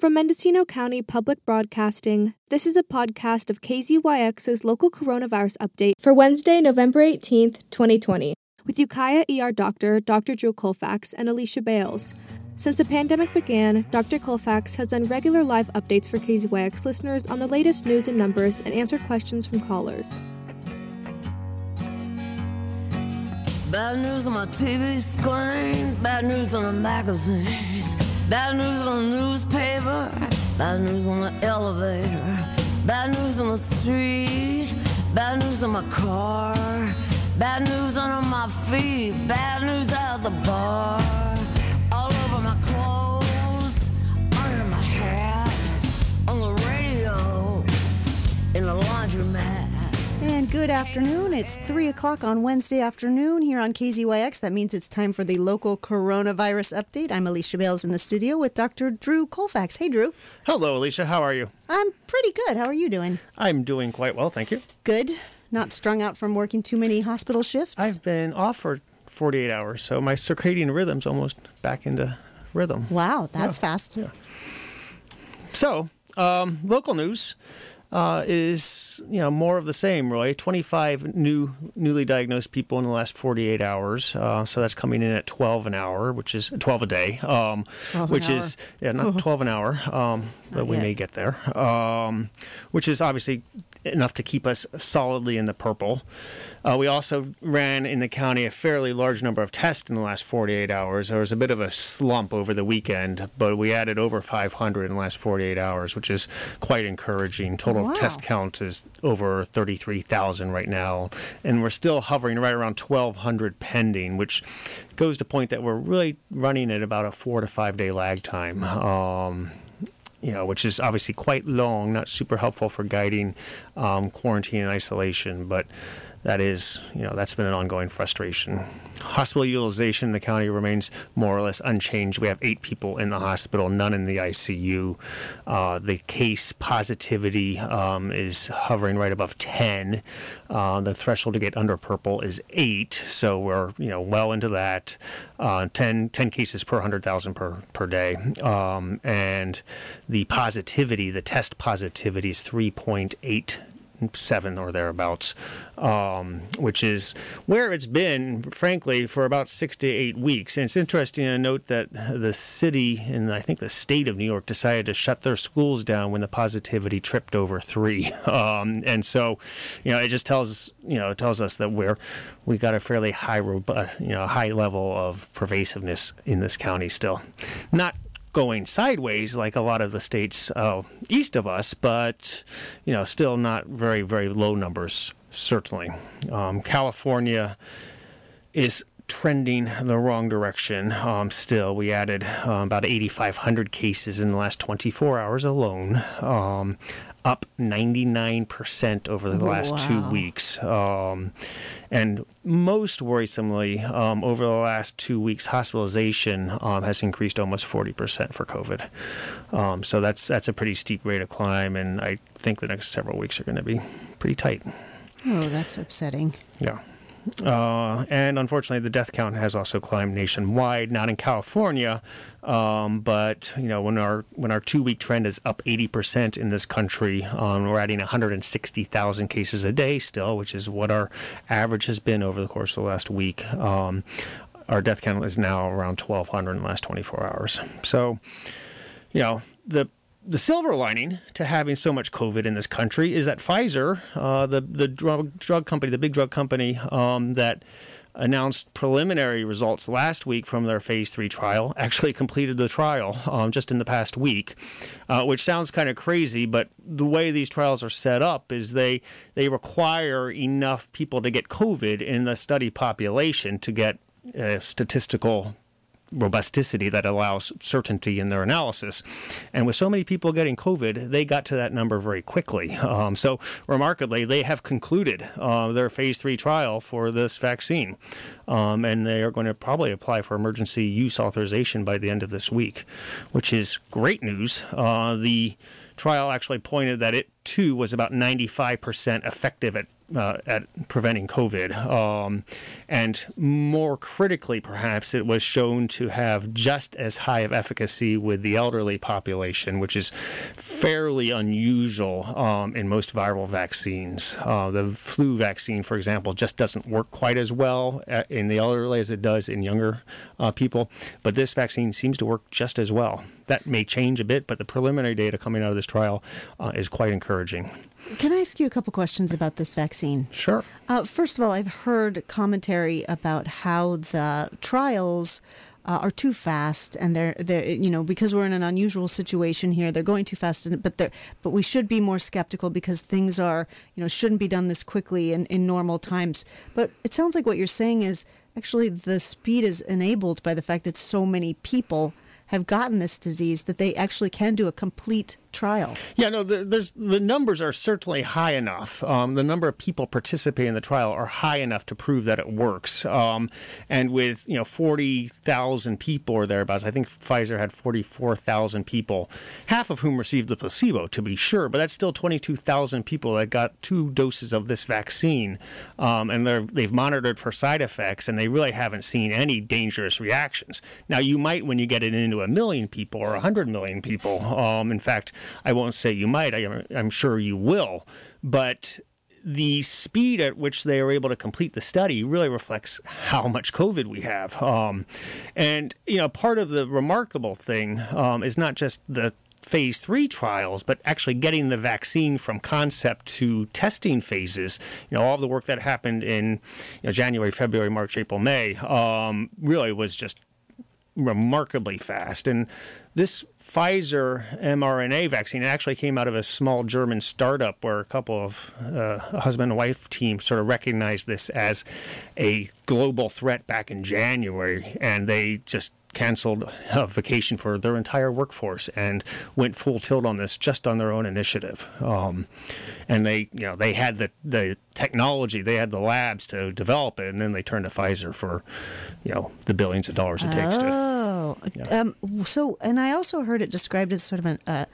From Mendocino County Public Broadcasting, this is a podcast of KZYX's local coronavirus update for Wednesday, November 18th, 2020, with Ukiah ER doctor Dr. Drew Colfax and Alicia Bales. Since the pandemic began, Dr. Colfax has done regular live updates for KZYX listeners on the latest news and numbers and answered questions from callers. Bad news on my TV screen, bad news on the magazines, bad news on the newspaper, bad news on the elevator, bad news on the street, bad news on my car, bad news under my feet, bad news at the bar, all over my clothes, under my hat, on the radio, in the laundromat. And good afternoon. It's 3 o'clock on Wednesday afternoon here on KZYX. That means it's time for the local coronavirus update. I'm Alicia Bales in the studio with Dr. Drew Colfax. Hey, Drew. Hello, Alicia. How are you? I'm pretty good. How are you doing? I'm doing quite well, thank you. Good. Not strung out from working too many hospital shifts? I've been off for 48 hours, so my circadian rhythm's almost back into rhythm. Wow, that's fast. Yeah. So, um, local news uh, is you know more of the same, really. 25 new newly diagnosed people in the last 48 hours. Uh, so that's coming in at 12 an hour, which is 12 a day, um, 12 an which hour. is yeah, not 12 an hour, um, but we yet. may get there. Um, which is obviously enough to keep us solidly in the purple. Uh, we also ran in the county a fairly large number of tests in the last 48 hours. There was a bit of a slump over the weekend, but we added over 500 in the last 48 hours, which is quite encouraging. Total Wow. test count is over 33,000 right now, and we're still hovering right around 1,200 pending, which goes to point that we're really running at about a four to five day lag time. Um, you know, which is obviously quite long, not super helpful for guiding um, quarantine and isolation, but that is, you know, that's been an ongoing frustration. Hospital utilization in the county remains more or less unchanged. We have eight people in the hospital, none in the ICU. Uh, the case positivity um, is hovering right above 10. Uh, the threshold to get under purple is eight, so we're, you know, well into that. Uh, 10, 10 cases per 100,000 per, per day. Um, and the positivity, the test positivity is 3.8 seven or thereabouts, um, which is where it's been, frankly, for about six to eight weeks. And it's interesting to note that the city and I think the state of New York decided to shut their schools down when the positivity tripped over three. Um, and so, you know, it just tells you know it tells us that we're we got a fairly high, you know, high level of pervasiveness in this county still. Not going sideways like a lot of the states uh, east of us, but you know, still not very very low numbers. Certainly, um, California is trending the wrong direction. Um, still, we added um, about 8,500 cases in the last 24 hours alone. Um, up 99% over the last two weeks. Um, and most worrisomely, um, over the last two weeks, hospitalization um, has increased almost 40% for COVID. Um, so that's that's a pretty steep rate of climb, and I think the next several weeks are going to be pretty tight. Oh, that's upsetting. Yeah. Uh, and unfortunately, the death count has also climbed nationwide. Not in California, um, but you know when our when our two week trend is up 80 percent in this country, um, we're adding 160,000 cases a day still, which is what our average has been over the course of the last week. Um, our death count is now around 1,200 in the last 24 hours. So, you know the the silver lining to having so much COVID in this country is that Pfizer, uh, the the drug drug company, the big drug company um, that announced preliminary results last week from their phase three trial, actually completed the trial um, just in the past week, uh, which sounds kind of crazy, but the way these trials are set up is they they require enough people to get COVID in the study population to get uh, statistical robusticity that allows certainty in their analysis. And with so many people getting COVID, they got to that number very quickly. Um, so, remarkably, they have concluded uh, their phase three trial for this vaccine. Um, and they are going to probably apply for emergency use authorization by the end of this week, which is great news. Uh, the trial actually pointed that it two was about 95% effective at uh, at preventing COVID. Um, and more critically, perhaps, it was shown to have just as high of efficacy with the elderly population, which is fairly unusual um, in most viral vaccines. Uh, the flu vaccine, for example, just doesn't work quite as well uh, in the elderly as it does in younger uh, people. But this vaccine seems to work just as well. That may change a bit, but the preliminary data coming out of this trial uh, is quite encouraging. Can I ask you a couple questions about this vaccine? Sure. Uh, first of all, I've heard commentary about how the trials uh, are too fast, and they're, they're, you know, because we're in an unusual situation here, they're going too fast. And, but they're, but we should be more skeptical because things are, you know, shouldn't be done this quickly in, in normal times. But it sounds like what you're saying is actually the speed is enabled by the fact that so many people have gotten this disease that they actually can do a complete trial. Yeah, no, the, there's the numbers are certainly high enough. Um, the number of people participating in the trial are high enough to prove that it works. Um, and with you know forty thousand people or thereabouts, I think Pfizer had forty four thousand people, half of whom received the placebo, to be sure. But that's still twenty two thousand people that got two doses of this vaccine, um, and they've monitored for side effects, and they really haven't seen any dangerous reactions. Now, you might when you get it into a million people or a hundred million people. Um, in fact I won't say you might, I, I'm sure you will, but the speed at which they are able to complete the study really reflects how much COVID we have. Um, and, you know, part of the remarkable thing um, is not just the phase three trials, but actually getting the vaccine from concept to testing phases. You know, all the work that happened in you know, January, February, March, April, May um, really was just remarkably fast. And this Pfizer mRNA vaccine actually came out of a small German startup where a couple of uh, husband and wife team sort of recognized this as a global threat back in January, and they just canceled a vacation for their entire workforce and went full tilt on this just on their own initiative. Um, and they, you know, they had the, the technology, they had the labs to develop it, and then they turned to Pfizer for, you know, the billions of dollars it takes oh. to. Oh, yeah. um, so, and I also heard it described as sort of an, uh,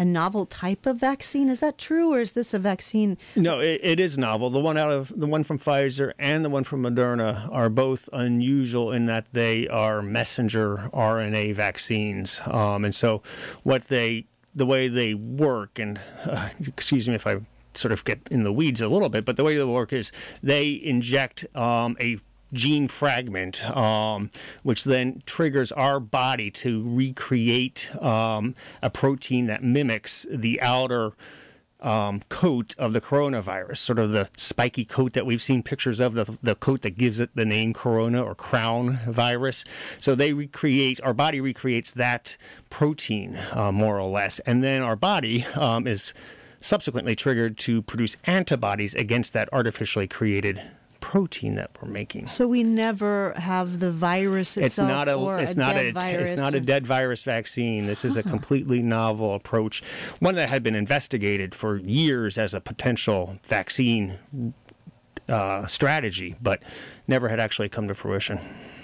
a novel type of vaccine. Is that true, or is this a vaccine? No, it, it is novel. The one out of the one from Pfizer and the one from Moderna are both unusual in that they are messenger RNA vaccines, um, and so what they the way they work, and uh, excuse me if I sort of get in the weeds a little bit, but the way they work is they inject um, a gene fragment, um, which then triggers our body to recreate um, a protein that mimics the outer. Um, coat of the coronavirus, sort of the spiky coat that we've seen pictures of, the, the coat that gives it the name corona or crown virus. So they recreate, our body recreates that protein uh, more or less. And then our body um, is subsequently triggered to produce antibodies against that artificially created protein that we're making. So we never have the virus itself it's not a, or it's a not dead a, virus. It's not a dead virus vaccine. This is a completely novel approach, one that had been investigated for years as a potential vaccine uh, strategy, but never had actually come to fruition.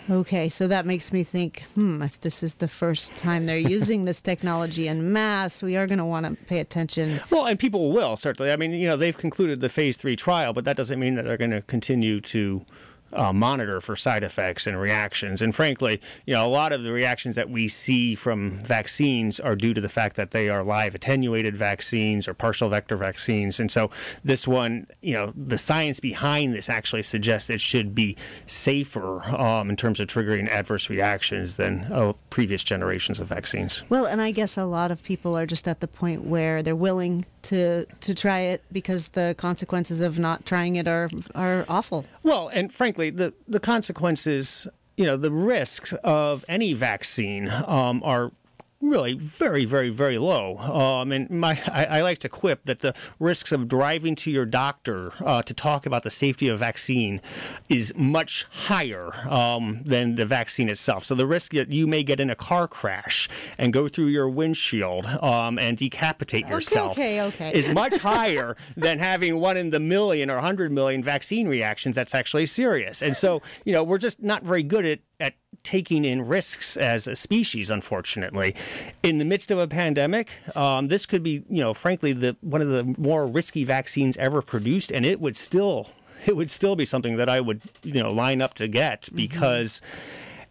Okay, so that makes me think, hmm, if this is the first time they're using this technology in mass, we are going to want to pay attention. Well, and people will certainly. I mean, you know, they've concluded the phase three trial, but that doesn't mean that they're going to continue to uh, monitor for side effects and reactions. And frankly, you know, a lot of the reactions that we see from vaccines are due to the fact that they are live attenuated vaccines or partial vector vaccines. And so this one, you know, the science behind this actually suggests it should be safer um, in terms of triggering adverse reactions than uh, previous generations of vaccines. Well, and I guess a lot of people are just at the point where they're willing to to try it because the consequences of not trying it are are awful. Well, and frankly, the the consequences, you know, the risks of any vaccine um, are really very, very, very low. Um, and my, I, I, like to quip that the risks of driving to your doctor uh, to talk about the safety of vaccine is much higher um, than the vaccine itself. So the risk that you may get in a car crash and go through your windshield um, and decapitate yourself okay, okay, is much higher than having one in the million or hundred million vaccine reactions. That's actually serious. And so, you know, we're just not very good at at taking in risks as a species. Unfortunately, in the midst of a pandemic, um, this could be, you know, frankly, the one of the more risky vaccines ever produced, and it would still it would still be something that I would, you know, line up to get because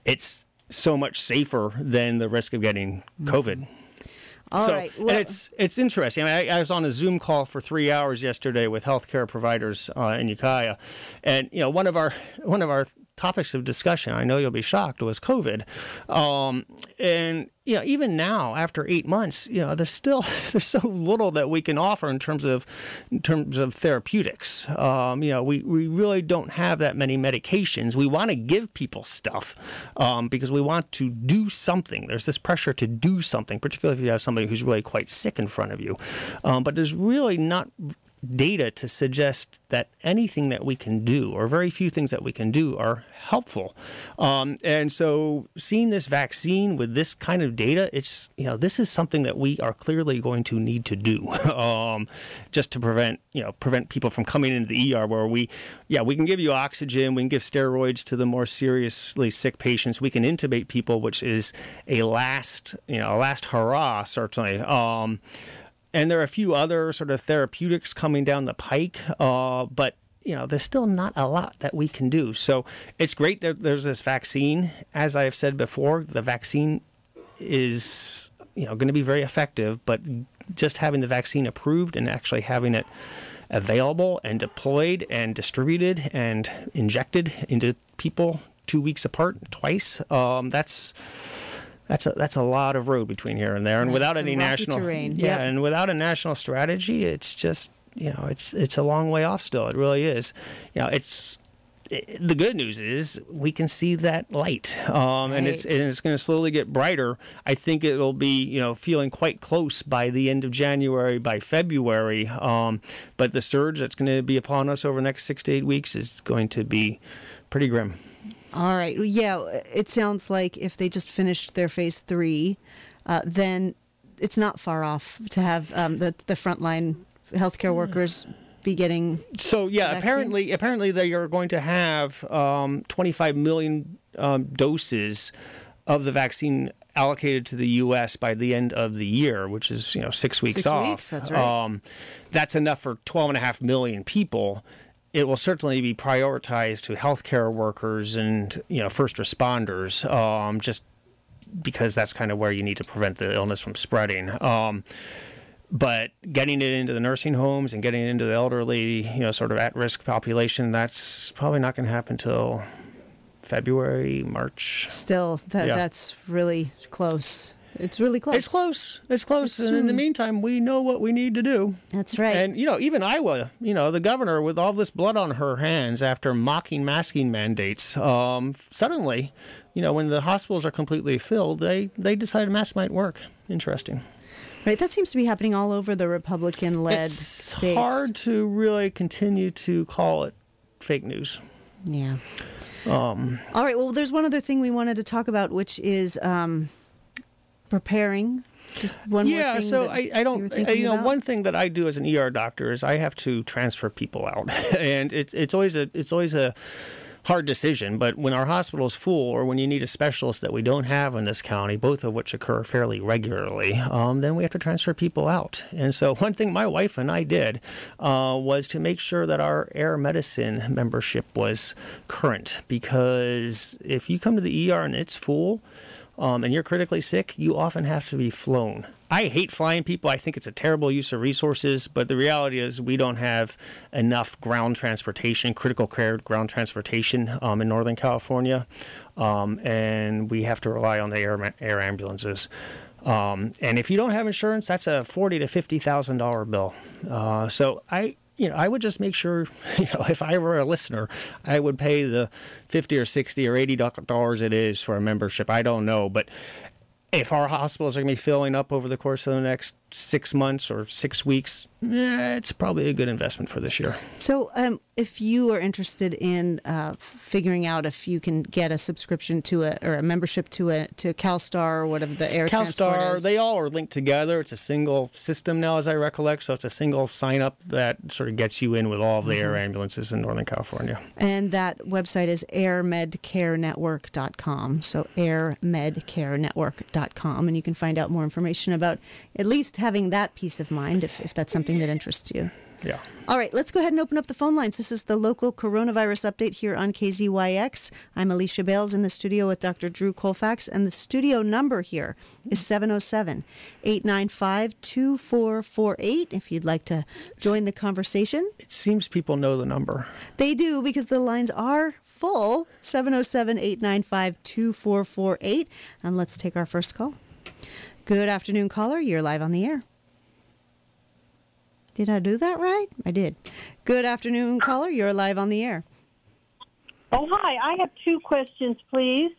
it's so much safer than the risk of getting COVID. All so right. Well, it's it's interesting. I, mean, I, I was on a Zoom call for three hours yesterday with healthcare providers uh, in Ukiah, and you know one of our one of our topics of discussion. I know you'll be shocked was COVID, um, and you know even now after eight months, you know there's still there's so little that we can offer in terms of in terms of therapeutics. Um, you know we we really don't have that many medications. We want to give people stuff um, because we want to do something. There's this pressure to do something, particularly if you have somebody who's really quite sick in front of you. Um, but there's really not data to suggest that anything that we can do, or very few things that we can do, are helpful. Um, and so, seeing this vaccine with this kind of data, it's you know this is something that we are clearly going to need to do, um, just to prevent you know prevent people from coming into the ER where we, yeah, we can give you oxygen, we can give steroids to the more seriously sick patients, we can intubate people, which is a last you know a last hurrah certainly. Um, and there are a few other sort of therapeutics coming down the pike, uh, but you know, there's still not a lot that we can do. So it's great that there's this vaccine. As I have said before, the vaccine is you know going to be very effective, but just having the vaccine approved and actually having it available and deployed and distributed and injected into people two weeks apart twice, um, that's that's a that's a lot of road between here and there, and Right, without any national terrain. yeah, Yep. and without a national strategy, it's just you know it's it's a long way off still. It really is. You know, it's it, the good news is we can see that light, um, and it's and it's going to slowly get brighter. I think it'll be you know feeling quite close by the end of January, by February. Um, but the surge that's going to be upon us over the next six to eight weeks is going to be pretty grim. All right. Yeah, it sounds like if they just finished their phase three, uh, then it's not far off to have um, the the frontline healthcare workers be getting. So yeah, apparently, apparently they are going to have um, 25 million um, doses of the vaccine allocated to the U.S. by the end of the year, which is you know six weeks Six off. weeks, that's right. Um, that's enough for 12 and a half million people. It will certainly be prioritized to healthcare workers and you know first responders, um, just because that's kind of where you need to prevent the illness from spreading. Um, but getting it into the nursing homes and getting it into the elderly, you know, sort of at-risk population, that's probably not going to happen till February, March. Still, that Yeah. that's really close. It's really close. It's close. It's close. It's and in the meantime, we know what we need to do. That's right. And you know, even Iowa, you know, the governor with all this blood on her hands after mocking masking mandates, um, suddenly, you know, when the hospitals are completely filled, they they decided masks might work. Interesting. right. That seems to be happening all over the Republican-led it's states. It's hard to really continue to call it fake news. Yeah. Um, All right. Well, there's one other thing we wanted to talk about, which is um, preparing. Just one more yeah, so I, I don't, were I, you know, about? one thing that I do as an ER doctor is I have to transfer people out, and it's it's always a it's always a hard decision. But when our hospital is full, or when you need a specialist that we don't have in this county, both of which occur fairly regularly, um, then we have to transfer people out. And so one thing my wife and I did uh, was to make sure that our air medicine membership was current, because if you come to the ER and it's full um, and you're critically sick, you often have to be flown. I hate flying people. I think it's a terrible use of resources, but the reality is we don't have enough ground transportation, critical care ground transportation um, in Northern California, um, and we have to rely on the air, air ambulances. Um, and if you don't have insurance, that's a forty to fifty thousand dollar bill. Uh, so I, you know, I would just make sure, you know, if I were a listener, I would pay the fifty or sixty or eighty dollars it is for a membership. I don't know, but if our hospitals are going to be filling up over the course of the next six months or six weeks, eh, it's probably a good investment for this year. So, um, if you are interested in uh, figuring out if you can get a subscription to a or a membership to a to CalStar or whatever the air CalStar, is, they all are linked together. It's a single system now, as I recollect. So it's a single sign up that sort of gets you in with all of the air ambulances in Northern California. and that website is airmedcarenetwork.com. So airmedcarenetwork.com, and you can find out more information about at least having that peace of mind if, if that's something that interests you. Yeah. All right, let's go ahead and open up the phone lines. This is the local coronavirus update here on KZYX. I'm Alicia Bales in the studio with Dr. Drew Colfax, and the studio number here is 707 895 2448 if you'd like to join the conversation. It seems people know the number. They do because the lines are full 707 895 2448. And let's take our first call. Good afternoon, caller. You're live on the air. Did I do that right? I did. Good afternoon, caller. You're live on the air. Oh, hi. I have two questions, please.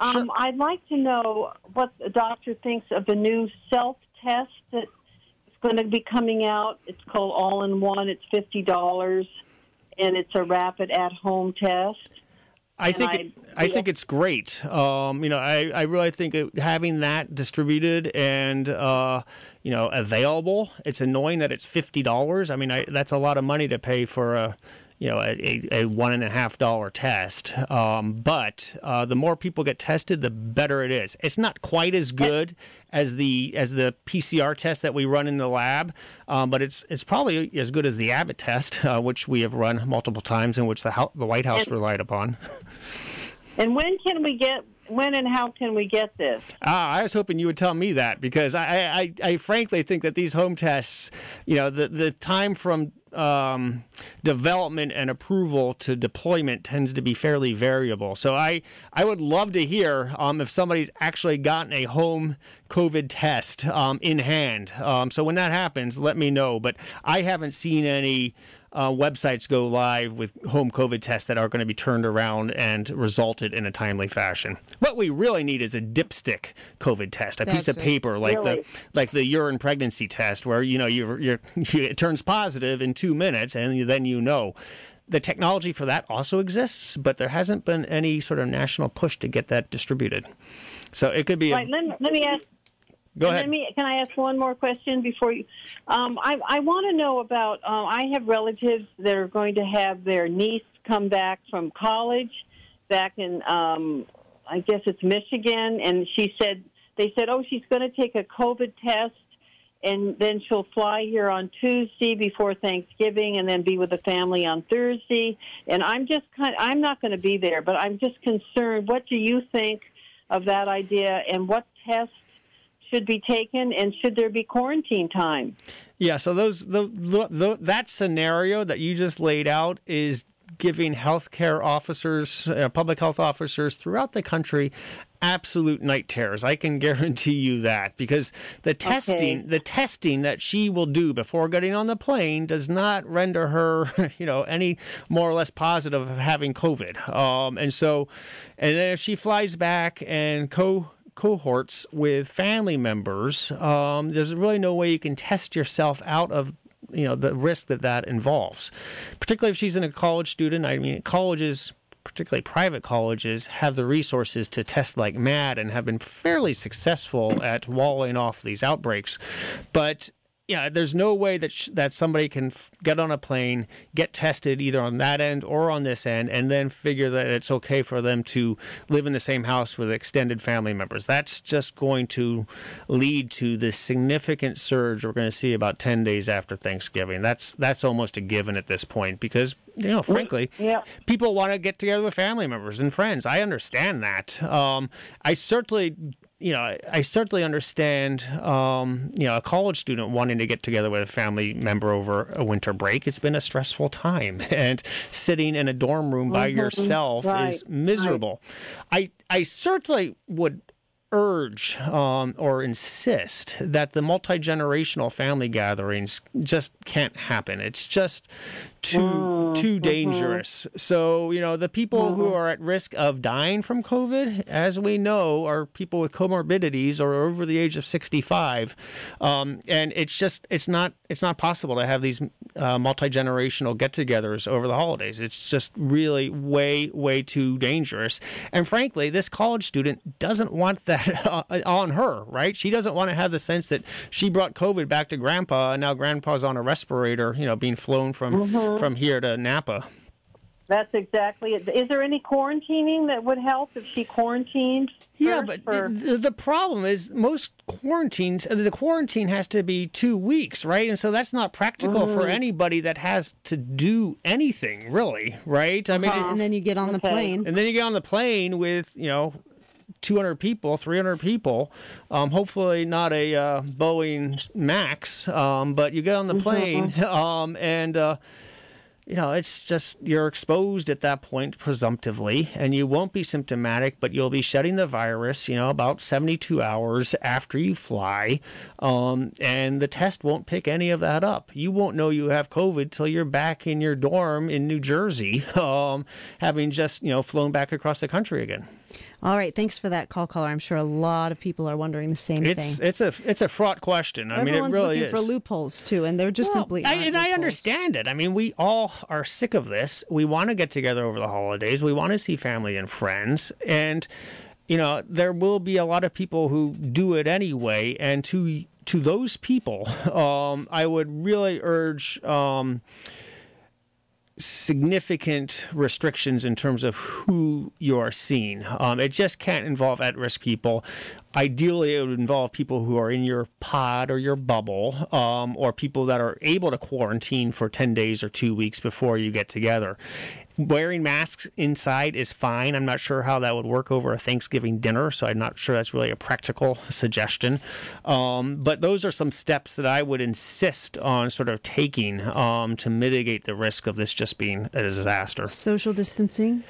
Um, Sure. I'd like to know what the doctor thinks of the new self test that is going to be coming out. It's called All in One. It's $50, and it's a rapid at home test. I think I- it, I think it's great. Um, you know, I, I really think it, having that distributed and uh, you know available. It's annoying that it's fifty dollars. I mean, I, that's a lot of money to pay for a you know a, a, one and a half dollar test. Um, but uh, the more people get tested, the better it is. It's not quite as good as the as the PCR test that we run in the lab, um, but it's it's probably as good as the Abbott test, uh, which we have run multiple times and which the the White House And- relied upon. And when can we get, when and how can we get this? Ah, I was hoping you would tell me that because I, I, I frankly think that these home tests, you know, the, the time from um, development and approval to deployment tends to be fairly variable. So I, I would love to hear um, if somebody's actually gotten a home COVID test um, in hand. Um, so when that happens, let me know. But I haven't seen any uh, websites go live with home COVID tests that are going to be turned around and resulted in a timely fashion. What we really need is a dipstick COVID test, a piece of it. paper like Really? the like the urine pregnancy test, where you know you're, you're, it turns positive in two minutes, and then you know. The technology for that also exists, but there hasn't been any sort of national push to get that distributed. So it could be. A, let, me- let me ask. Go and ahead. Me, can I ask one more question before you? Um, I, I want to know about. Um, I have relatives that are going to have their niece come back from college, back in um, I guess it's Michigan, and she said they said, oh, she's going to take a COVID test, and then she'll fly here on Tuesday before Thanksgiving, and then be with the family on Thursday. And I'm just kind. I'm not going to be there, but I'm just concerned. What do you think of that idea, and what tests? Should be taken, and should there be quarantine time? Yeah, so those the, the, the that scenario that you just laid out is giving healthcare officers, uh, public health officers throughout the country absolute night terrors. I can guarantee you that because the testing, the testing that she will do before getting on the plane does not render her, you know, any more or less positive of having COVID. Um, and so, and then if she flies back and co cohorts with family members, um, there's really no way you can test yourself out of you know the risk that that involves. Particularly if she's in a college student. I mean, colleges. Particularly private colleges have the resources to test like mad and have been fairly successful at walling off these outbreaks. But yeah, there's no way that sh- that somebody can f- get on a plane, get tested either on that end or on this end, and then figure that it's okay for them to live in the same house with extended family members. That's just going to lead to this significant surge we're going to see about 10 days after Thanksgiving. That's that's almost a given at this point because you know, frankly, Yeah. people want to get together with family members and friends. I understand that. Um, I certainly, you know, I- I certainly understand, um, you know, a college student wanting to get together with a family member over a winter break. It's been a stressful time, and sitting in a dorm room by yourself Right, is miserable. I I certainly would urge um, or insist that the multi generational family gatherings just can't happen. It's just too Mm, too mm-hmm. dangerous. So you know the people who are at risk of dying from COVID, as we know, are people with comorbidities or over the age of sixty five, um, and it's just it's not it's not possible to have these uh, multi generational get togethers over the holidays. It's just really way way too dangerous. And frankly, this college student doesn't want that on her. Right? She doesn't want to have the sense that she brought COVID back to grandpa, and now grandpa's on a respirator. You know, being flown from Mm-hmm. From here to Napa. That's exactly it. Is there any quarantining that would help if she quarantined? Yeah, but for- the, the problem is most quarantines, the quarantine has to be two weeks, right? And so that's not practical for anybody that has to do anything, really, right? I mean, it- and then you get on the plane. and then you get on the plane with, you know, 200 people, 300 people, um, hopefully not a uh, Boeing Max, um, but you get on the plane um, and. Uh, you know, it's just you're exposed at that point presumptively, and you won't be symptomatic, but you'll be shedding the virus, you know, about 72 hours after you fly. Um, and the test won't pick any of that up. You won't know you have COVID till you're back in your dorm in New Jersey, um, having just, you know, flown back across the country again. All right, thanks for that call, caller. I'm sure a lot of people are wondering the same It's thing. it's a it's a fraught question. I Everyone's mean, it really looking is. for loopholes too, and they're just Well, simply. I, and I understand it. I mean, we all are sick of this. We want to get together over the holidays. We want to see family and friends, and you know, there will be a lot of people who do it anyway. And to to those people, um, I would really urge. Um, significant restrictions in terms of who you are seeing. Um, it just can't involve at risk people. Ideally, it would involve people who are in your pod or your bubble, um, or people that are able to quarantine for 10 days or two weeks before you get together. Wearing masks inside is fine. I'm not sure how that would work over a Thanksgiving dinner, so I'm not sure that's really a practical suggestion. Um, but those are some steps that I would insist on sort of taking um, to mitigate the risk of this just being a disaster. Social distancing.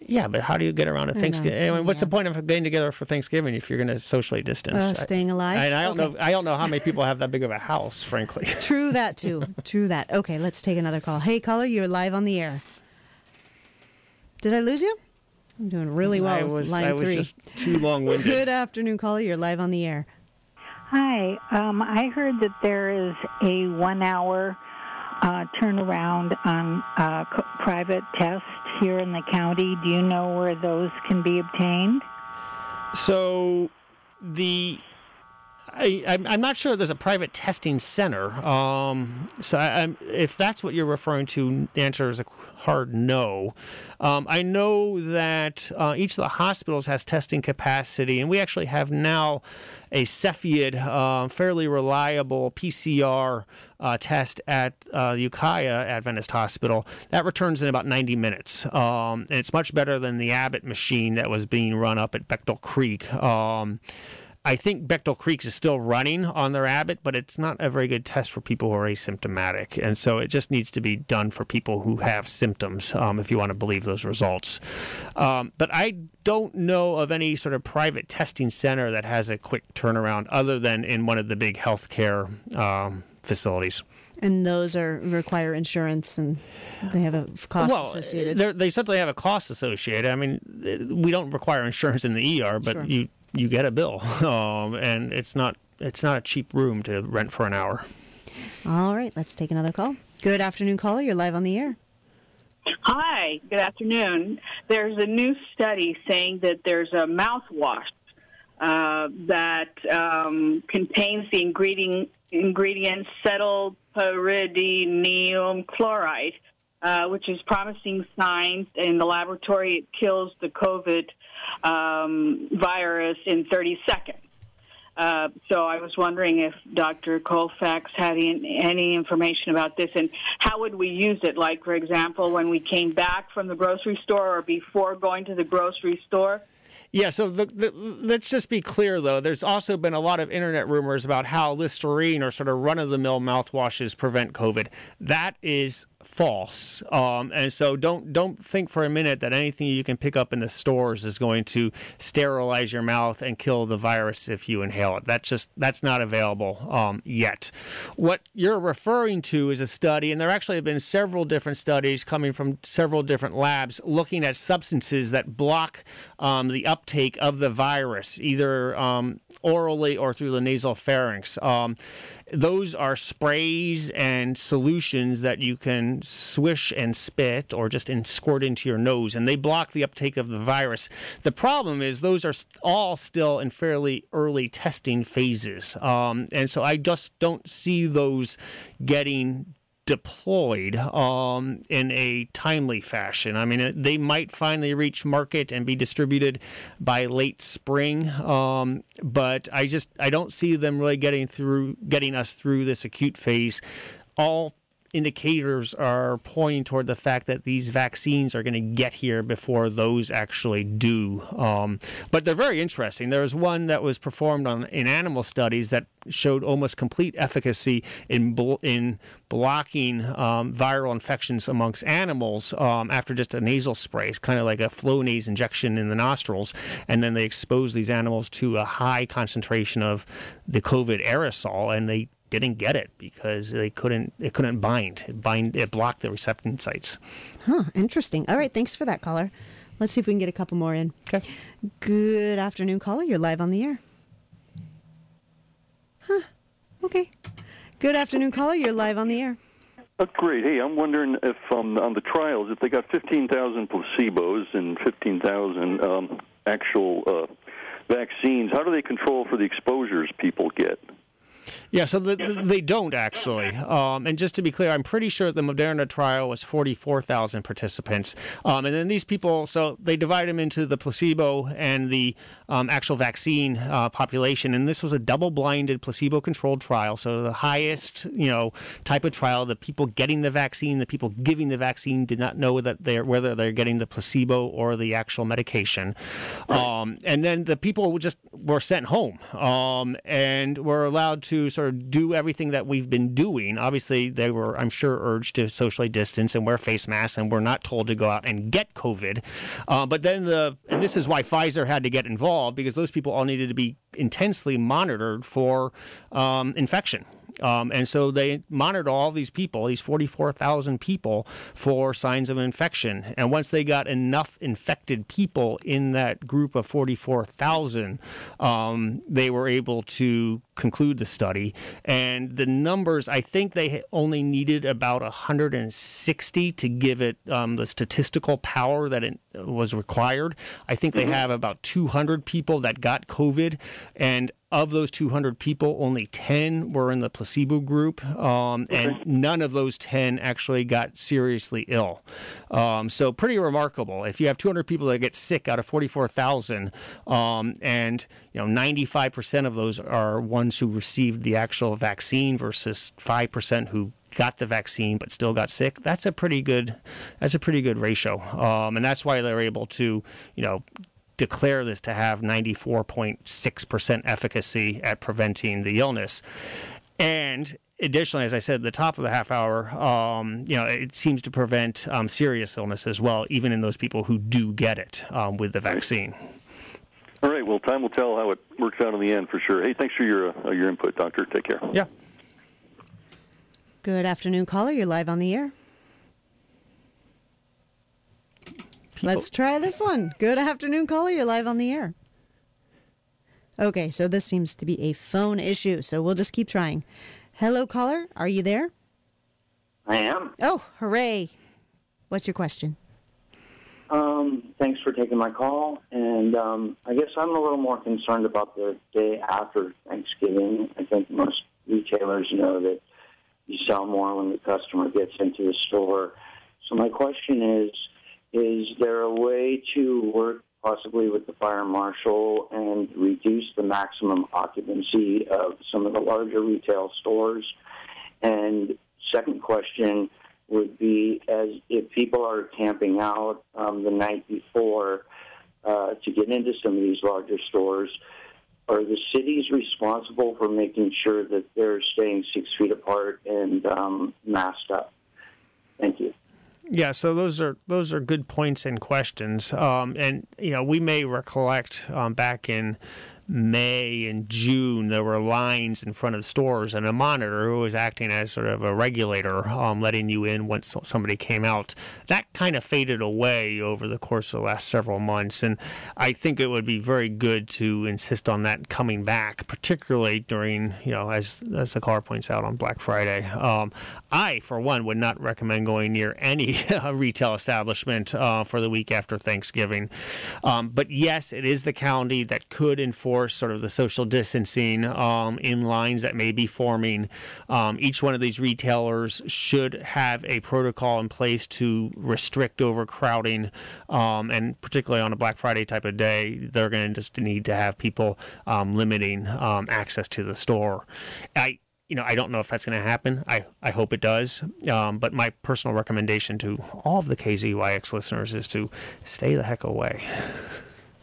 Yeah, but how do you get around a Thanksgiving? I mean, what's the point of getting together for Thanksgiving if you're going to socially distance? Uh, staying alive? I, I don't Okay. know. I don't know how many people have that big of a house, frankly. True that too. True that. Okay, let's take another call. Hey, caller, you're live on the air. Did I lose you? I'm doing really well I was, line I was three. just too long-winded. Good afternoon, caller. You're live on the air. Hi. Um, I heard that there is a one hour uh, turnaround on uh, c- private tests here in the county. Do you know where those can be obtained? So the I, I'm, I'm not sure there's a private testing center. Um, so I, if that's what you're referring to, the answer is a hard no. Um, I know that uh, each of the hospitals has testing capacity, and we actually have now a Cepheid, uh, fairly reliable PCR uh, test at uh, Ukiah Adventist Hospital. That returns in about 90 minutes, um, and it's much better than the Abbott machine that was being run up at Baechtel Creek. Um, I think Baechtel Creeks is still running on their Abbott, but it's not a very good test for people who are asymptomatic. And so it just needs to be done for people who have symptoms, um, if you want to believe those results. Um, but I don't know of any sort of private testing center that has a quick turnaround other than in one of the big healthcare um, facilities. And those are require insurance and they have a cost well, associated. they certainly have a cost associated. I mean, we don't require insurance in the ER, but Sure. you you get a bill, um, and it's not it's not a cheap room to rent for an hour. All right, let's take another call. Good afternoon, caller. You're live on the air. Hi, good afternoon. There's a new study saying that there's a mouthwash uh, that um, contains the ingredient ingredient cetylpyridinium chloride, uh, which is promising signs. In the laboratory, it kills the COVID um, virus in 30 seconds. Uh, so I was wondering if Dr. Colfax had any, any information about this and how would we use it? Like, for example, when we came back from the grocery store or before going to the grocery store? Yeah, so the, the, let's just be clear, though. There's also been a lot of internet rumors about how Listerine or sort of run of the mill mouthwashes prevent COVID. That is false. Um, and so don't don't think for a minute that anything you can pick up in the stores is going to sterilize your mouth and kill the virus if you inhale it. That's just that's not available um, yet. What you're referring to is a study, and there actually have been several different studies coming from several different labs looking at substances that block um, the uptake of the virus, either um, orally or through the nasal pharynx. Um, those are sprays and solutions that you can swish and spit or just in, squirt into your nose, and they block the uptake of the virus. The problem is those are all still in fairly early testing phases, um, and so I just don't see those getting deployed um, in a timely fashion. I mean, they might finally reach market and be distributed by late spring, um, but I just I don't see them really getting through, getting us through this acute phase. All indicators are pointing toward the fact that these vaccines are going to get here before those actually do. Um, but they're very interesting. There was one that was performed on in animal studies that showed almost complete efficacy in in blocking um, viral infections amongst animals um, after just a nasal spray. It's kind of like a Flonase injection in the nostrils, and then they exposed these animals to a high concentration of the COVID aerosol, and they didn't get it because they couldn't it couldn't bind it bind it blocked the reception sites. Huh, interesting. All right, thanks for that caller. Let's see if we can get a couple more in. Okay. Good afternoon, caller. You're live on the air. Huh. Okay. Good afternoon, caller. You're live on the air. Uh, great. Hey, I'm wondering if um, on the trials, if they got 15,000 placebos and 15,000 um, actual uh, vaccines, how do they control for the exposures people get? Yeah, so the, they don't actually. Um, and just to be clear, I'm pretty sure the Moderna trial was 44,000 participants. Um, and then these people, so they divide them into the placebo and the um, actual vaccine uh, population. And this was a double-blinded, placebo-controlled trial. So the highest, you know, type of trial. The people getting the vaccine, the people giving the vaccine, did not know that they're whether they're getting the placebo or the actual medication. Um, and then the people just were sent home um, and were allowed to sort of do everything that we've been doing. Obviously, they were, I'm sure, urged to socially distance and wear face masks, and were not told to go out and get COVID. Uh, but then the, and this is why Pfizer had to get involved because those people all needed to be intensely monitored for um, infection. Um, and so they monitored all these people, these 44,000 people, for signs of infection. And once they got enough infected people in that group of 44,000, um, they were able to conclude the study. And the numbers, I think they only needed about 160 to give it um, the statistical power that it was required. I think they mm-hmm. have about 200 people that got COVID. And of those 200 people, only 10 were in the placebo group, um, okay. and none of those 10 actually got seriously ill. Um, so pretty remarkable. If you have 200 people that get sick out of 44,000, um, and you know 95% of those are ones who received the actual vaccine versus 5% who got the vaccine but still got sick that's a pretty good that's a pretty good ratio um, and that's why they're able to you know declare this to have 94.6% efficacy at preventing the illness. And additionally, as I said at the top of the half hour, um, you know, it seems to prevent um, serious illness as well, even in those people who do get it um, with the vaccine. All right. Well, time will tell how it works out in the end for sure. Hey, thanks for your uh, your input, Doctor. Take care. Yeah. Good afternoon, caller. You're live on the air. People. Let's try this one. Good afternoon, caller. You're live on the air. Okay, so this seems to be a phone issue, so we'll just keep trying. Hello, caller. Are you there? I am. Oh, hooray. What's your question? Um, thanks for taking my call. And um, I guess I'm a little more concerned about the day after Thanksgiving. I think most retailers know that you sell more when the customer gets into the store. So my question is is there a way to work possibly with the fire marshal and reduce the maximum occupancy of some of the larger retail stores? And second question would be as if people are camping out um, the night before uh, to get into some of these larger stores, are the cities responsible for making sure that they're staying six feet apart and um, masked up? Thank you. Yeah, so those are those are good points and questions, um, and you know we may recollect um, back in May and June, there were lines in front of stores and a monitor who was acting as sort of a regulator, um, letting you in once somebody came out. That kind of faded away over the course of the last several months, and I think it would be very good to insist on that coming back, particularly during, you know, as as the caller points out on Black Friday. Um, I, for one, would not recommend going near any retail establishment uh, for the week after Thanksgiving. Um, but yes, it is the county that could enforce sort of the social distancing um, in lines that may be forming. Um, each one of these retailers should have a protocol in place to restrict overcrowding, um, and particularly on a Black Friday type of day, they're going to just need to have people um, limiting um, access to the store. I you know, I don't know if that's going to happen. I, I hope it does. Um, but my personal recommendation to all of the KZYX listeners is to stay the heck away.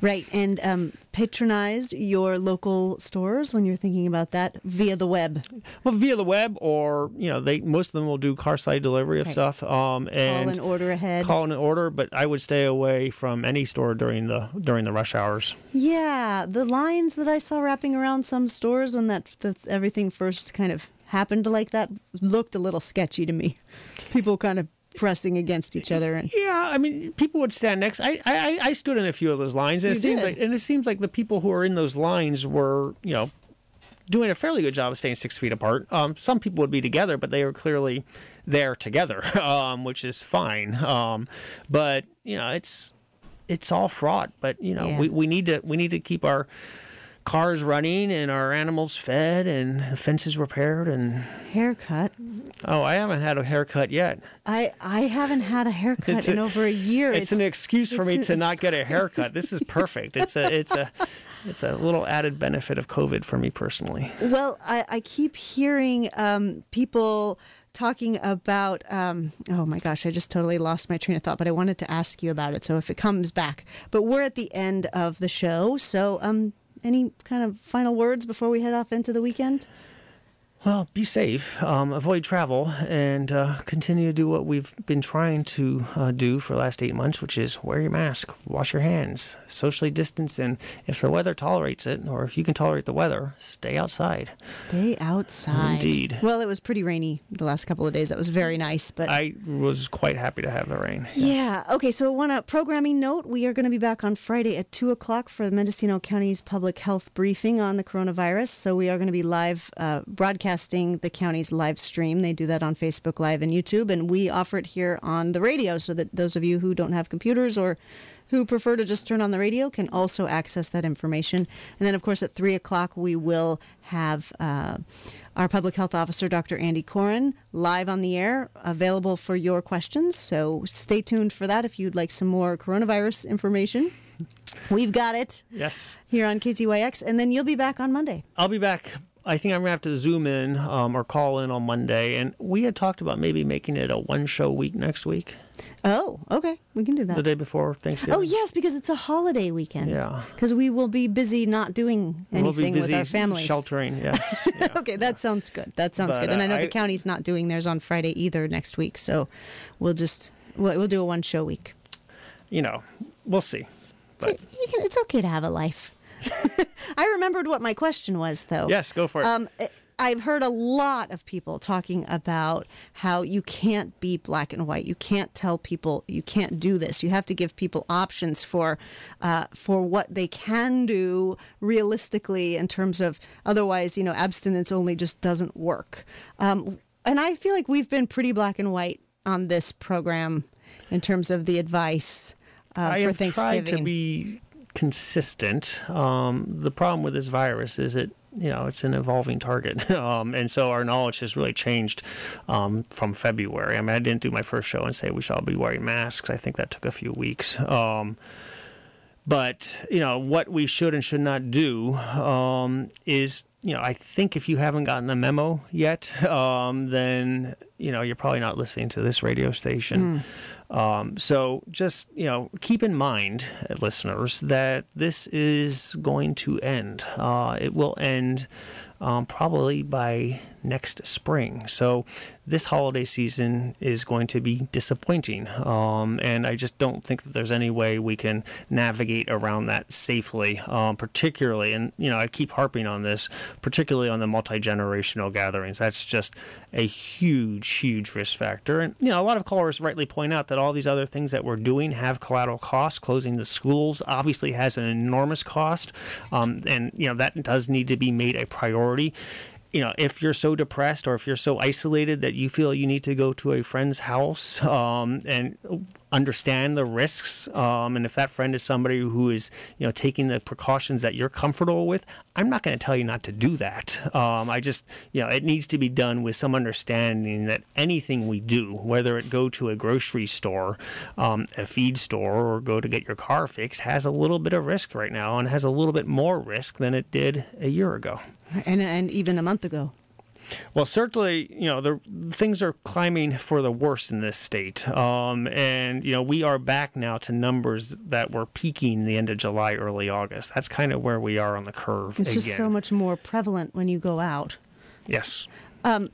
Right, and um, patronize your local stores when you're thinking about that via the web. Well, via the web, or you know, they most of them will do car side delivery of Right. stuff. Um, and Call an order ahead. Call an order, but I would stay away from any store during the during the rush hours. Yeah, the lines that I saw wrapping around some stores when that, that everything first kind of happened like that looked a little sketchy to me. People kind of pressing against each other and Yeah, I mean, people would stand next. I I, I stood in a few of those lines, and it seems like and it seems like the people who are in those lines were you know doing a fairly good job of staying six feet apart. Um, some people would be together, but they were clearly there together, um, which is fine. Um, but you know, it's it's all fraught. But you know, Yeah. we, we need to we need to keep our cars running and our animals fed and fences repaired and haircut. oh i haven't had a haircut yet I I haven't had a haircut It's a- in over a year. it's, an excuse for me it's- to it's- not get a haircut this is perfect it's a it's a it's a little added benefit of covid for me personally Well, I, I keep hearing um, people talking about. Um, oh my gosh, I just totally lost my train of thought, but I wanted to ask you about it. So if it comes back, but we're at the end of the show. So, um, any kind of final words before we head off into the weekend? Well, be safe, um, avoid travel, and uh, continue to do what we've been trying to uh, do for the last eight months, which is wear your mask, wash your hands, socially distance, and if the weather tolerates it, or if you can tolerate the weather, stay outside. Stay outside. Indeed. Well, it was pretty rainy the last couple of days. That was very nice, but I was quite happy to have the rain. Yeah. Okay. So, one uh, programming note: we are going to be back on Friday at two o'clock for the Mendocino County's public health briefing on the coronavirus. So, we are going to be live uh, broadcasting the county's live stream. They do that on Facebook Live and YouTube, and we offer it here on the radio, so that those of you who don't have computers or who prefer to just turn on the radio can also access that information. And then, of course, at 3 o'clock, we will have uh, our public health officer, Dr. Andy Coren, live on the air, available for your questions. So stay tuned for that if you'd like some more coronavirus information. We've got it Yes. here on KZYX. And then you'll be back on Monday. I'll be back. I think I'm gonna have to zoom in um, or call in on Monday, and we had talked about maybe making it a one show week next week, Oh, okay. We can do that. the day before Thanksgiving. Oh, yes, because it's a holiday weekend. Yeah. Because we will be busy not doing We'll anything with our families. sheltering. Yes. Yeah. okay, that sounds good. That sounds But, good. And I know uh, the county's not doing theirs on Friday either next week, so we'll just we'll, we'll do a one show week. you know, we'll see. But can, it's okay to have a life. I remembered what my question was, though. yes, go for it. Um, I've heard a lot of people talking about how you can't be black and white. You can't tell people you can't do this. You have to give people options for uh, for what they can do realistically in terms of otherwise, you know, abstinence only just doesn't work. Um, and I feel like we've been pretty black and white on this program in terms of the advice uh, I for have Thanksgiving. tried to be consistent. Um, the problem with this virus is it, you know, it's an evolving target, um, and so our knowledge has really changed um, from February. I mean, I didn't do my first show and say we shall be wearing masks. I think that took a few weeks. Um, but you know what we should and should not do um, is you know, I think if you haven't gotten the memo yet, um, then you know you're probably not listening to this radio station. Um, so just you know, keep in mind, listeners, that this is going to end. Uh, it will end um, probably by next spring. So this holiday season is going to be disappointing, um, and I just don't think that there's any way we can navigate around that safely. Um, particularly, and you know, I keep harping on this, particularly on the multi generational gatherings. That's just a huge, huge risk factor. And you know, a lot of callers rightly point out that all these other things that we're doing have collateral costs. Closing the schools obviously has an enormous cost, um, and you know that does need to be made a priority you know, if you're so depressed or if you're so isolated that you feel you need to go to a friend's house um, and understand the risks, um, and if that friend is somebody who is, you know, taking the precautions that you're comfortable with, I'm not going to tell you not to do that. Um, I just, you know, it needs to be done with some understanding that anything we do, whether it go to a grocery store, um, a feed store, or go to get your car fixed, has a little bit of risk right now and has a little bit more risk than it did a year ago. And and even a month ago. Well, certainly, you know, the things are climbing for the worst in this state, um, and you know, we are back now to numbers that were peaking the end of July, early August. That's kind of where we are on the curve. It's again. just so much more prevalent when you go out. Yes. Um,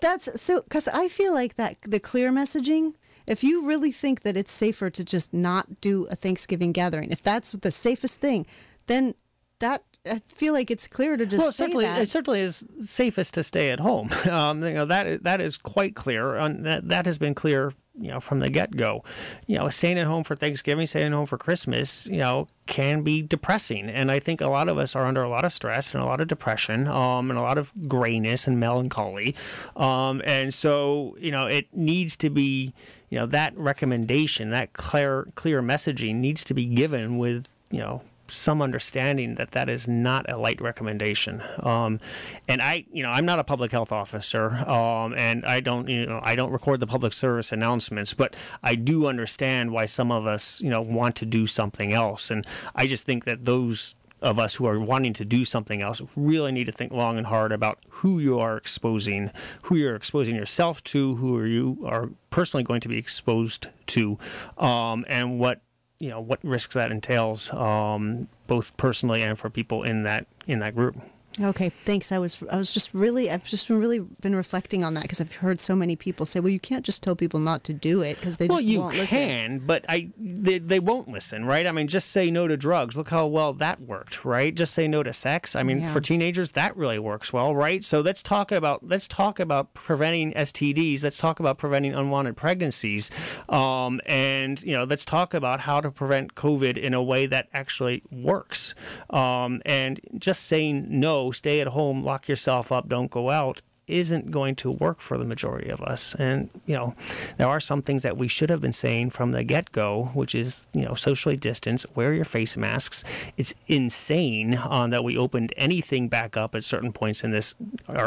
that's so because I feel like that the clear messaging. If you really think that it's safer to just not do a Thanksgiving gathering, if that's the safest thing, then that I feel like it's clear to just well, certainly, that. it certainly is safest to stay at home. Um, you know that that is quite clear, and that that has been clear, you know, from the get go. You know, staying at home for Thanksgiving, staying at home for Christmas, you know, can be depressing, and I think a lot of us are under a lot of stress and a lot of depression, um, and a lot of grayness and melancholy, um, and so you know, it needs to be, you know, that recommendation, that clear clear messaging needs to be given with, you know some understanding that that is not a light recommendation. Um, and I, you know, I'm not a public health officer, um, and I don't, you know, I don't record the public service announcements, but I do understand why some of us, you know, want to do something else. And I just think that those of us who are wanting to do something else really need to think long and hard about who you are exposing, who you're exposing yourself to, who are you are personally going to be exposed to, um, and what you know what risks that entails, um, both personally and for people in that in that group. Okay, thanks. I was I was just really I've just been really been reflecting on that because I've heard so many people say, "Well, you can't just tell people not to do it because they well, just you won't can, listen." but I they, they won't listen, right? I mean, just say no to drugs. Look how well that worked, right? Just say no to sex. I mean, Yeah. for teenagers, that really works well, right? So let's talk about let's talk about preventing STDs. Let's talk about preventing unwanted pregnancies, um, and you know, let's talk about how to prevent COVID in a way that actually works. Um, and just saying no, stay at home, lock yourself up, don't go out isn't going to work for the majority of us. And, you know, there are some things that we should have been saying from the get go, which is, you know, socially distance, wear your face masks. It's insane um, that we opened anything back up at certain points in this,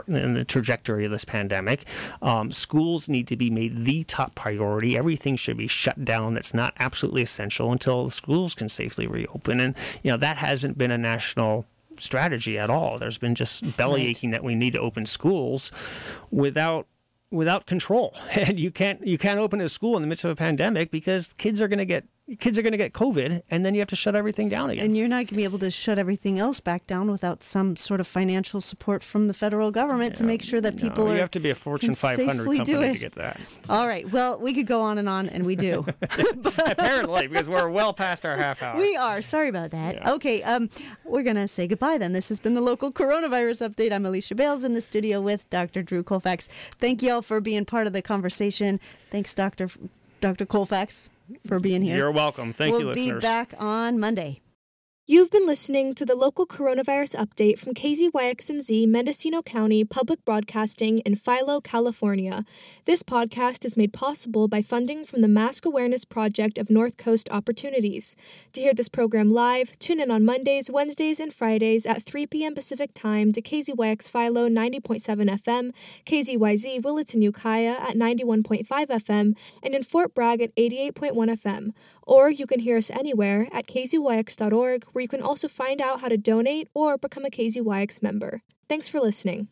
in the trajectory of this pandemic. Um, schools need to be made the top priority. Everything should be shut down that's not absolutely essential until the schools can safely reopen. And, you know, that hasn't been a national strategy at all. There's been just belly Right. aching that we need to open schools without without control. And you can't you can't open a school in the midst of a pandemic because kids are going to get kids are going to get COVID, and then you have to shut everything down again. And you're not going to be able to shut everything else back down without some sort of financial support from the federal government to make sure that people No, are. you have to be a Fortune 500 safely do company to get that. All right. Well, we could go on and on, and we do. Apparently, because we're well past our half hour. We are. Sorry about that. Yeah. Okay. Um, we're going to say goodbye then. This has been the local coronavirus update. I'm Alicia Bales in the studio with Dr. Drew Colfax. Thank you all for being part of the conversation. Thanks, Dr. F- Dr. Colfax, for being here. You're welcome. Thank you. we'll be back on Monday. You've been listening to the local coronavirus update from KZYX&Z, Mendocino County Public Broadcasting in Philo, California. This podcast is made possible by funding from the Mask Awareness Project of North Coast Opportunities. To hear this program live, tune in on Mondays, Wednesdays, and Fridays at 3 p.m. Pacific Time to KZYX Philo 90.7 FM, KZYZ Willits and Ukiah at 91.5 FM, and in Fort Bragg at 88.1 FM. Or you can hear us anywhere at kzyx.org, where you can also find out how to donate or become a KZYX member. Thanks for listening.